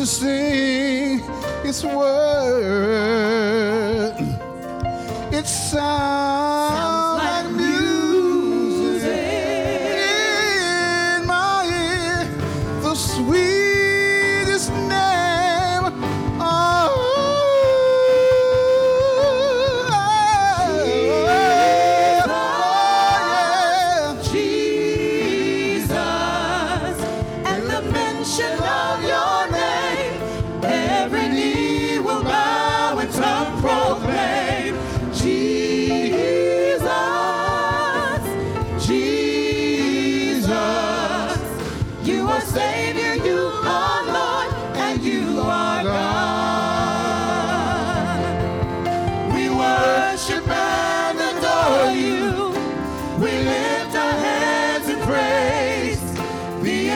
to sing its word. It's sounds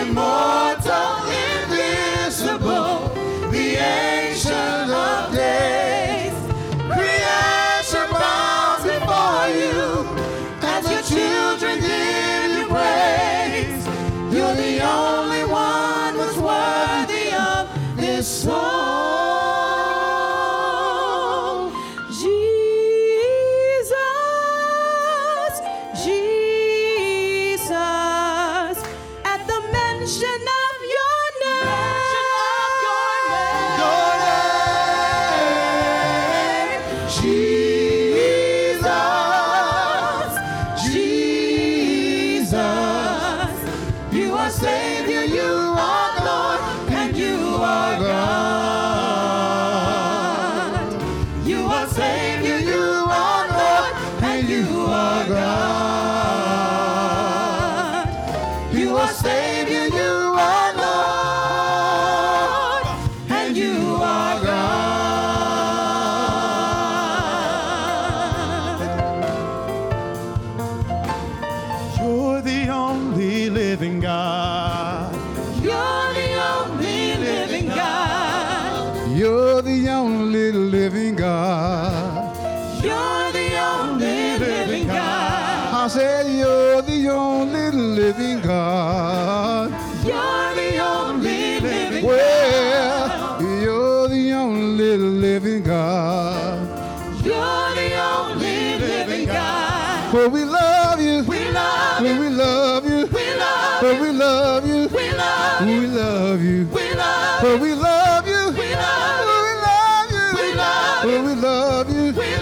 The love we love you. We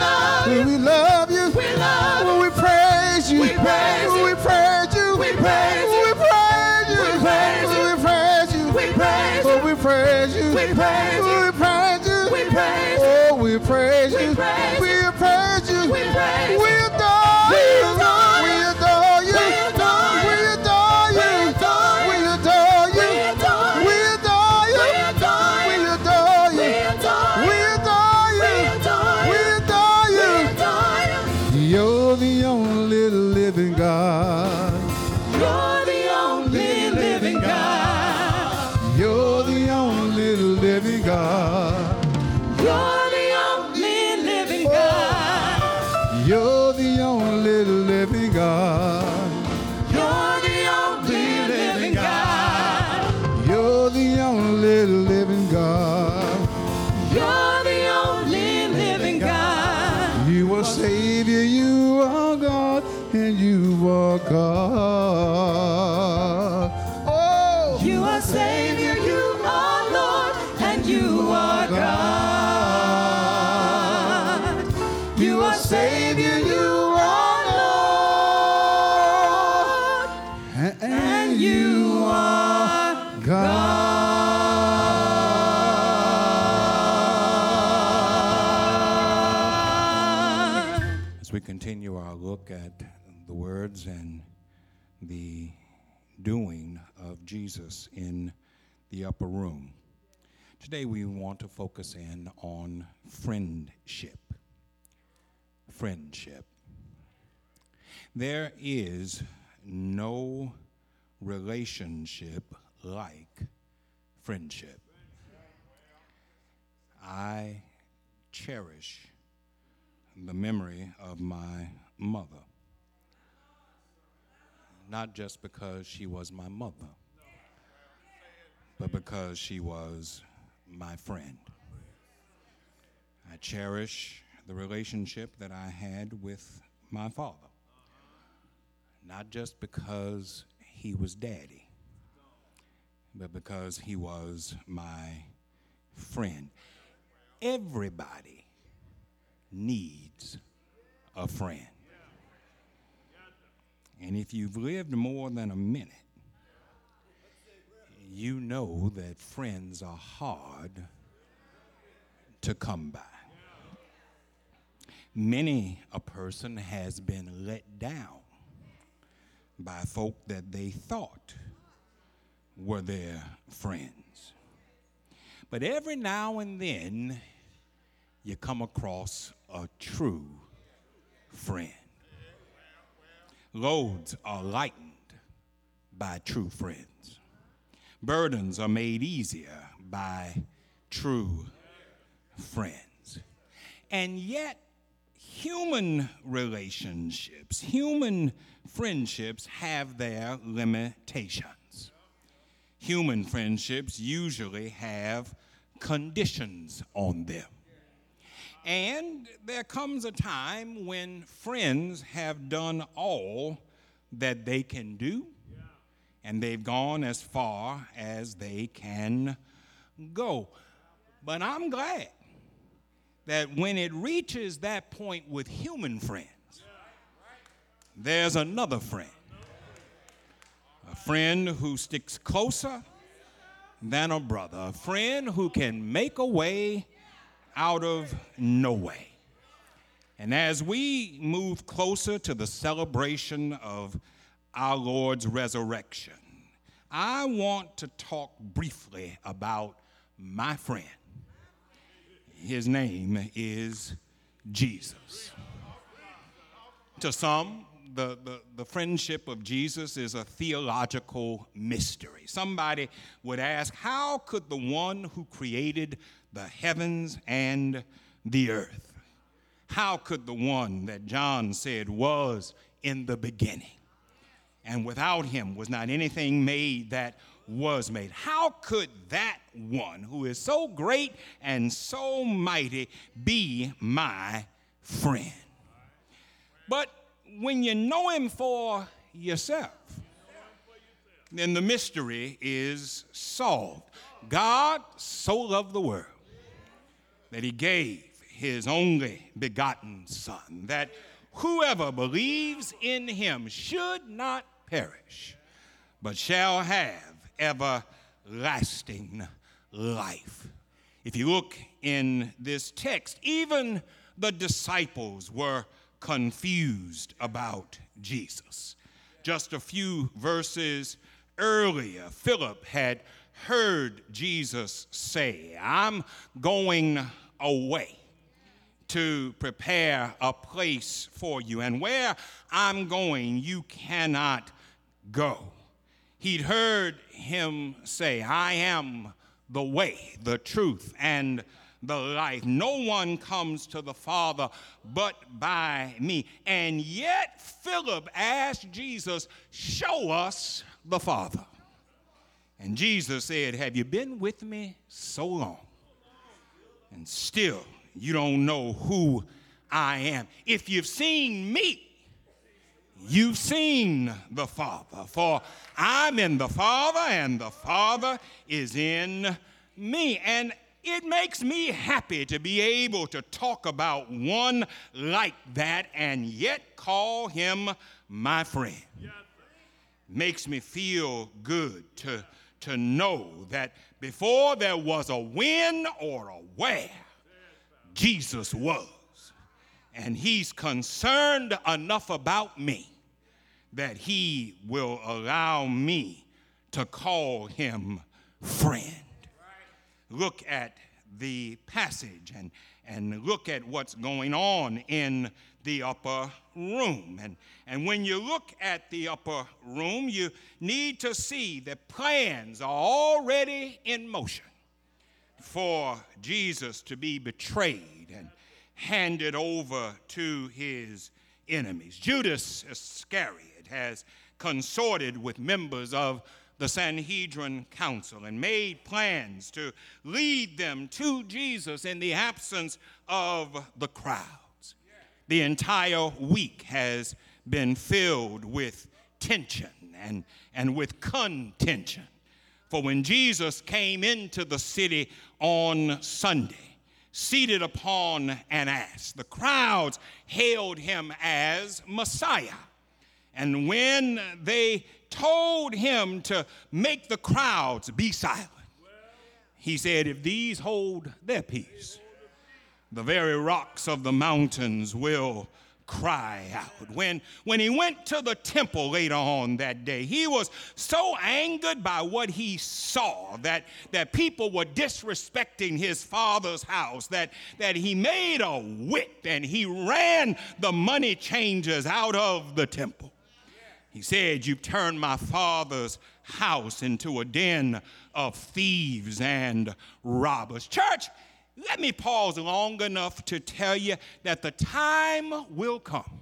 only living God. You're the only living God. You are Savior, you are God, and you are God. Words and the doing of Jesus in the upper room, today we want to focus in on friendship. Friendship. There is no relationship like friendship. I cherish the memory of my mother. Not just because she was my mother, but because she was my friend. I cherish the relationship that I had with my father. Not just because he was daddy, but because he was my friend. Everybody needs a friend. And if you've lived more than a minute, you know that friends are hard to come by. Many a person has been let down by folk that they thought were their friends. But every now and then, you come across a true friend. Loads are lightened by true friends. Burdens are made easier by true friends. And yet, human relationships, human friendships have their limitations. Human friendships usually have conditions on them. And there comes a time when friends have done all that they can do, and they've gone as far as they can go. But I'm glad that when it reaches that point with human friends, there's another friend. A friend who sticks closer than a brother, a friend who can make a way out of no way. And as we move closer to the celebration of our Lord's resurrection, I want to talk briefly about my friend. His name is Jesus. To some, the, the, the friendship of Jesus is a theological mystery. Somebody would ask, How could the one who created the heavens and the earth, how could the one that John said was in the beginning, and without him was not anything made that was made. How could that one who is so great and so mighty be my friend? But when you know him for yourself, then the mystery is solved. God so loved the world that he gave his only begotten Son, that whoever believes in him should not perish, but shall have everlasting life. If you look in this text, even the disciples were confused about Jesus. Just a few verses earlier, Philip had heard Jesus say, I'm going away to prepare a place for you, and where I'm going, you cannot go. He'd heard him say, I am the way, the truth, and the life. No one comes to the Father but by me. And yet, Philip asked Jesus, Show us the Father. And Jesus said, Have you been with me so long? And still, you don't know who I am. If you've seen me, you've seen the Father. For I'm in the Father, and the Father is in me. And it makes me happy to be able to talk about one like that and yet call him my friend. Makes me feel good to, to know that before there was a when or a where, Jesus was. And he's concerned enough about me that he will allow me to call him friend look at the passage and, and look at what's going on in the upper room. And, and when you look at the upper room, you need to see that plans are already in motion for Jesus to be betrayed and handed over to his enemies. Judas Iscariot has consorted with members of the Sanhedrin Council and made plans to lead them to Jesus in the absence of the crowds. The entire week has been filled with tension and, and with contention. For when Jesus came into the city on Sunday, seated upon an ass, the crowds hailed him as Messiah. And when they told him to make the crowds be silent. He said, If these hold their peace, the very rocks of the mountains will cry out. When, when he went to the temple later on that day, he was so angered by what he saw that, that people were disrespecting his father's house, that, that he made a whip and he ran the money changers out of the temple. He said, You've turned my father's house into a den of thieves and robbers. Church, let me pause long enough to tell you that the time will come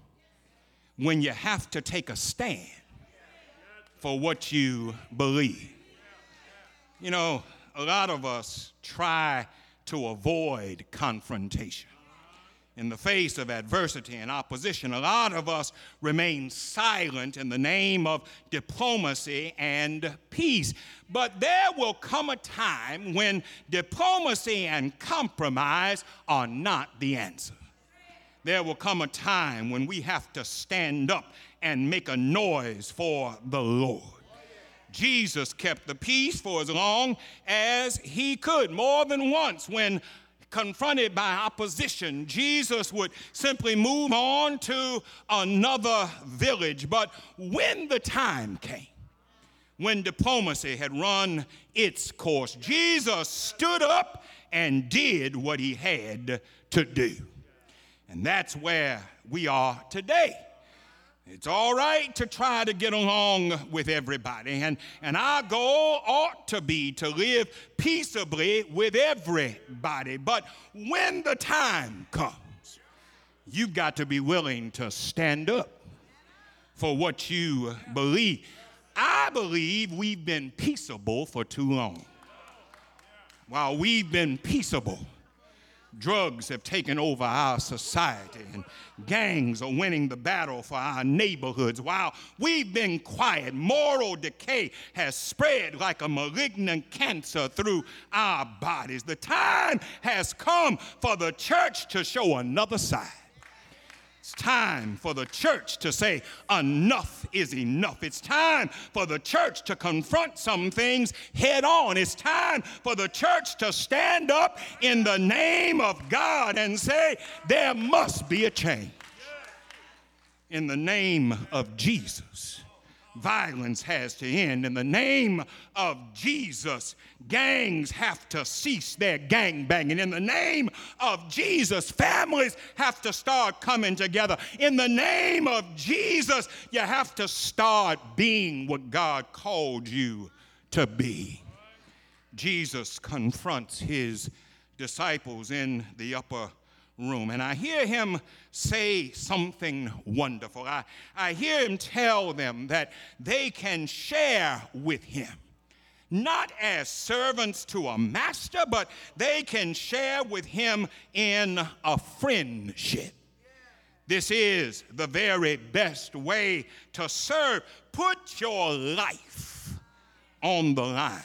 when you have to take a stand for what you believe. You know, a lot of us try to avoid confrontation in the face of adversity and opposition, a lot of us remain silent in the name of diplomacy and peace. But there will come a time when diplomacy and compromise are not the answer. There will come a time when we have to stand up and make a noise for the Lord. Jesus kept the peace for as long as he could. More than once, when confronted by opposition, Jesus would simply move on to another village. But when the time came, when diplomacy had run its course, Jesus stood up and did what he had to do. And that's where we are today. It's all right to try to get along with everybody, and, and our goal ought to be to live peaceably with everybody. But when the time comes, you've got to be willing to stand up for what you believe. I believe we've been peaceable for too long. While we've been peaceable, Drugs have taken over our society, and gangs are winning the battle for our neighborhoods. While we've been quiet, moral decay has spread like a malignant cancer through our bodies. The time has come for the church to show another side. It's time for the church to say, enough is enough. It's time for the church to confront some things head on. It's time for the church to stand up in the name of God and say, there must be a change. In the name of Jesus violence has to end. In the name of Jesus, gangs have to cease their gang banging. In the name of Jesus, families have to start coming together. In the name of Jesus, you have to start being what God called you to be. Jesus confronts his disciples in the upper room. And I hear him say something wonderful. I, I hear him tell them that they can share with him, not as servants to a master, but they can share with him in a friendship. This is the very best way to serve. Put your life on the line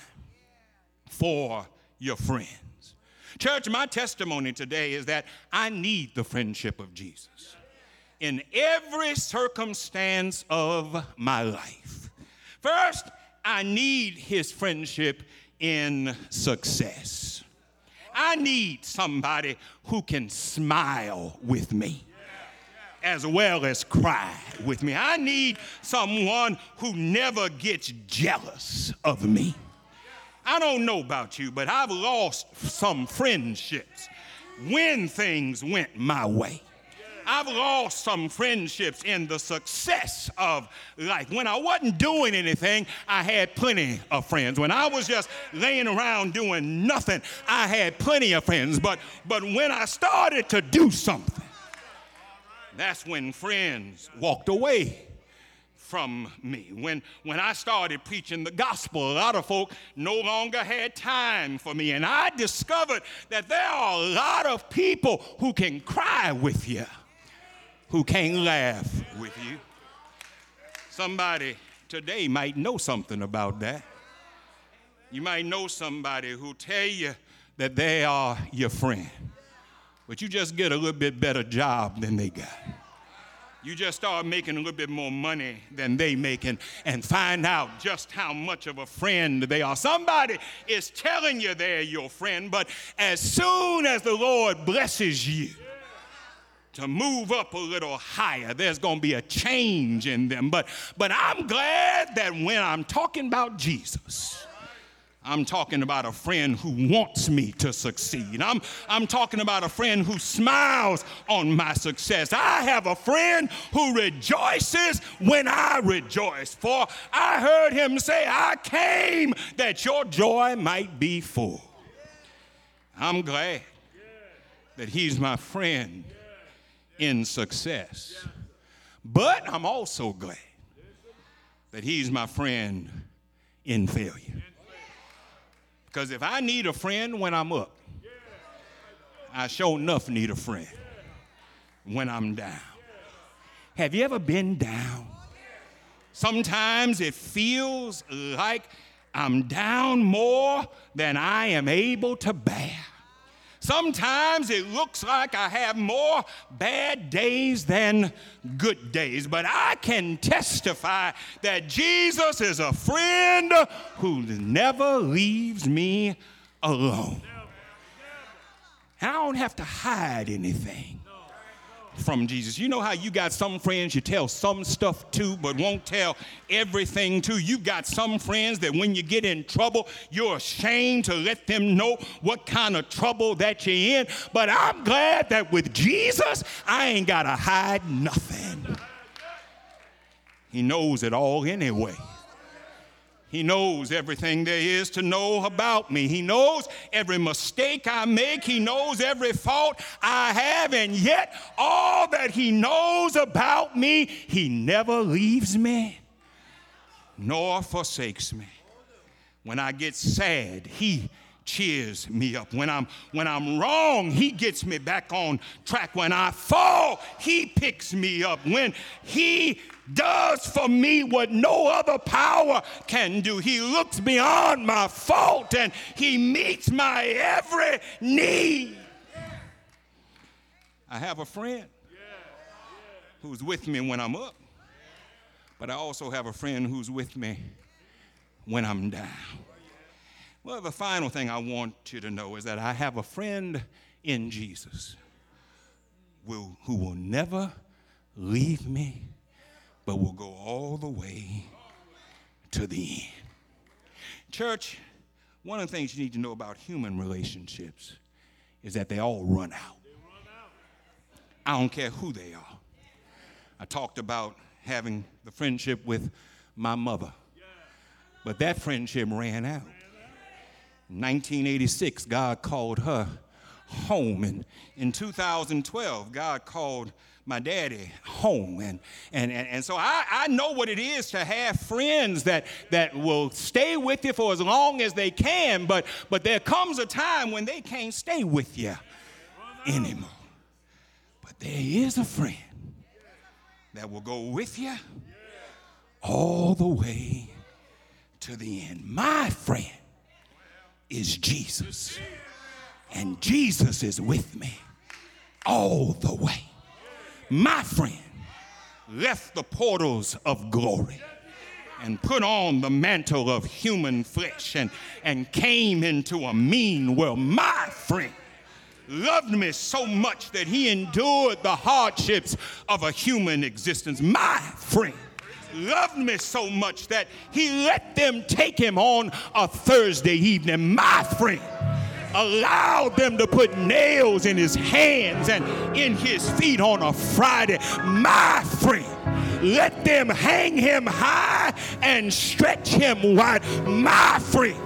for your friend. Church, my testimony today is that I need the friendship of Jesus in every circumstance of my life. First, I need his friendship in success. I need somebody who can smile with me as well as cry with me. I need someone who never gets jealous of me. I don't know about you, but I've lost some friendships when things went my way. I've lost some friendships in the success of life. When I wasn't doing anything, I had plenty of friends. When I was just laying around doing nothing, I had plenty of friends. But, but when I started to do something, that's when friends walked away from me. When, when I started preaching the gospel, a lot of folk no longer had time for me. And I discovered that there are a lot of people who can cry with you, who can't laugh with you. Somebody today might know something about that. You might know somebody who tell you that they are your friend, but you just get a little bit better job than they got you just start making a little bit more money than they making and, find out just how much of a friend they are. Somebody is telling you they're your friend, but as soon as the Lord blesses you, to move up a little higher. There's going to be a change in them. But, but I'm glad that when I'm talking about Jesus, I'm talking about a friend who wants me to succeed. I'm, I'm talking about a friend who smiles on my success. I have a friend who rejoices when I rejoice. For I heard him say, I came that your joy might be full. I'm glad that he's my friend in success. But I'm also glad that he's my friend in failure. Because if I need a friend when I'm up, I sure enough need a friend when I'm down. Have you ever been down? Sometimes it feels like I'm down more than I am able to bear. Sometimes it looks like I have more bad days than good days, but I can testify that Jesus is a friend who never leaves me alone. I don't have to hide anything from Jesus. You know how you got some friends you tell some stuff to, but won't tell everything to. You got some friends that when you get in trouble, you're ashamed to let them know what kind of trouble that you're in. But I'm glad that with Jesus, I ain't got to hide nothing. He knows it all anyway. He knows everything there is to know about me. He knows every mistake I make. He knows every fault I have. And yet, all that He knows about me, He never leaves me nor forsakes me. When I get sad, He cheers me up. When I'm when I'm wrong, he gets me back on track. When I fall, he picks me up. When he does for me what no other power can do. He looks beyond my fault and he meets my every need. I have a friend who's with me when I'm up, but I also have a friend who's with me when I'm down. Well, the final thing I want you to know is that I have a friend in Jesus who, will never leave me, but we'll go all the way to the end. Church, one of the things you need to know about human relationships is that they all run out. I don't care who they are. I talked about having the friendship with my mother, but that friendship ran out. 1986, God called her home. And in 2012, God called my daddy home. And, and, and, and so I, I know what it is to have friends that, that will stay with you for as long as they can, but, but there comes a time when they can't stay with you anymore. But there is a friend that will go with you all the way to the end. My friend is Jesus. And Jesus is with me all the way. My friend left the portals of glory and put on the mantle of human flesh and, and came into a mean world. My friend loved me so much that he endured the hardships of a human existence. My friend loved me so much that he let them take him on a Thursday evening. My friend allowed them to put nails in his hands and in his feet on a Friday. My friend let them hang him high and stretch him wide. My friend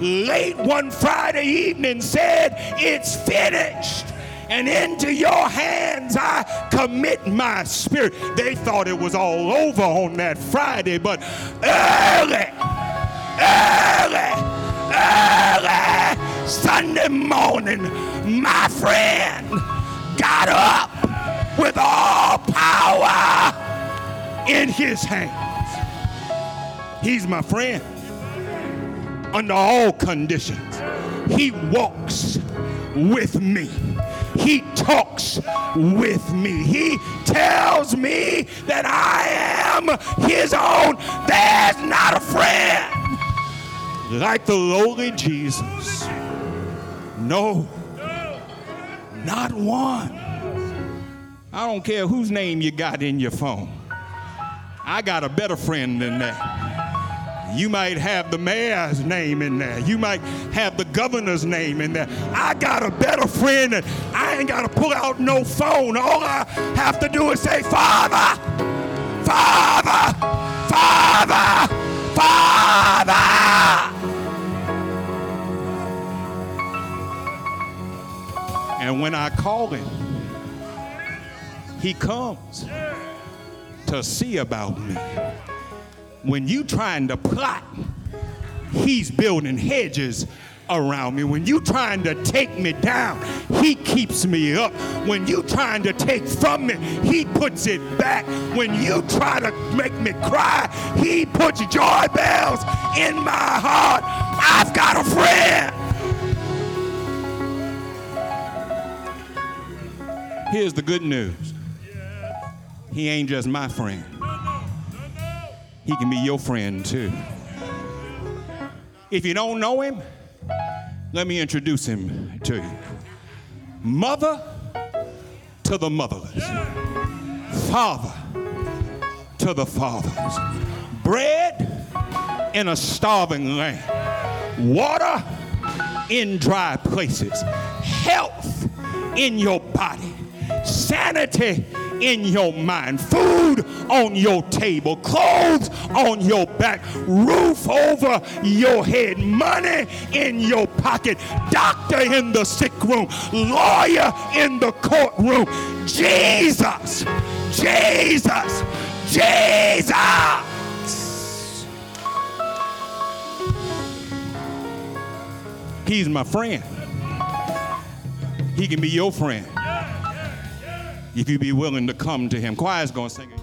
late one Friday evening said, It's finished and into your hands I commit my spirit. They thought it was all over on that Friday, but early, early, early Sunday morning, my friend got up with all power in his hands. He's my friend under all conditions. He walks with me. He talks with me. He tells me that I am his own. There's not a friend like the lowly Jesus. No, not one. I don't care whose name you got in your phone. I got a better friend than that. You might have the mayor's name in there. You might have the governor's name in there. I got a better friend and I ain't got to pull out no phone. All I have to do is say, Father, Father, Father, Father. And when I call him, he comes to see about me when you trying to plot, he's building hedges around me. When you trying to take me down, he keeps me up. When you trying to take from me, he puts it back. When you try to make me cry, he puts joy bells in my heart. I've got a friend. Here's the good news. He ain't just my friend. He can be your friend too. If you don't know him, let me introduce him to you. Mother to the motherless, father to the fatherless, bread in a starving land, water in dry places, health in your body, sanity in your mind, food on your table, clothes on your back, roof over your head, money in your pocket, doctor in the sick room, lawyer in the courtroom. Jesus, Jesus, Jesus. He's my friend. He can be your friend if you be willing to come to him. Choir's going to sing.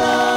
love.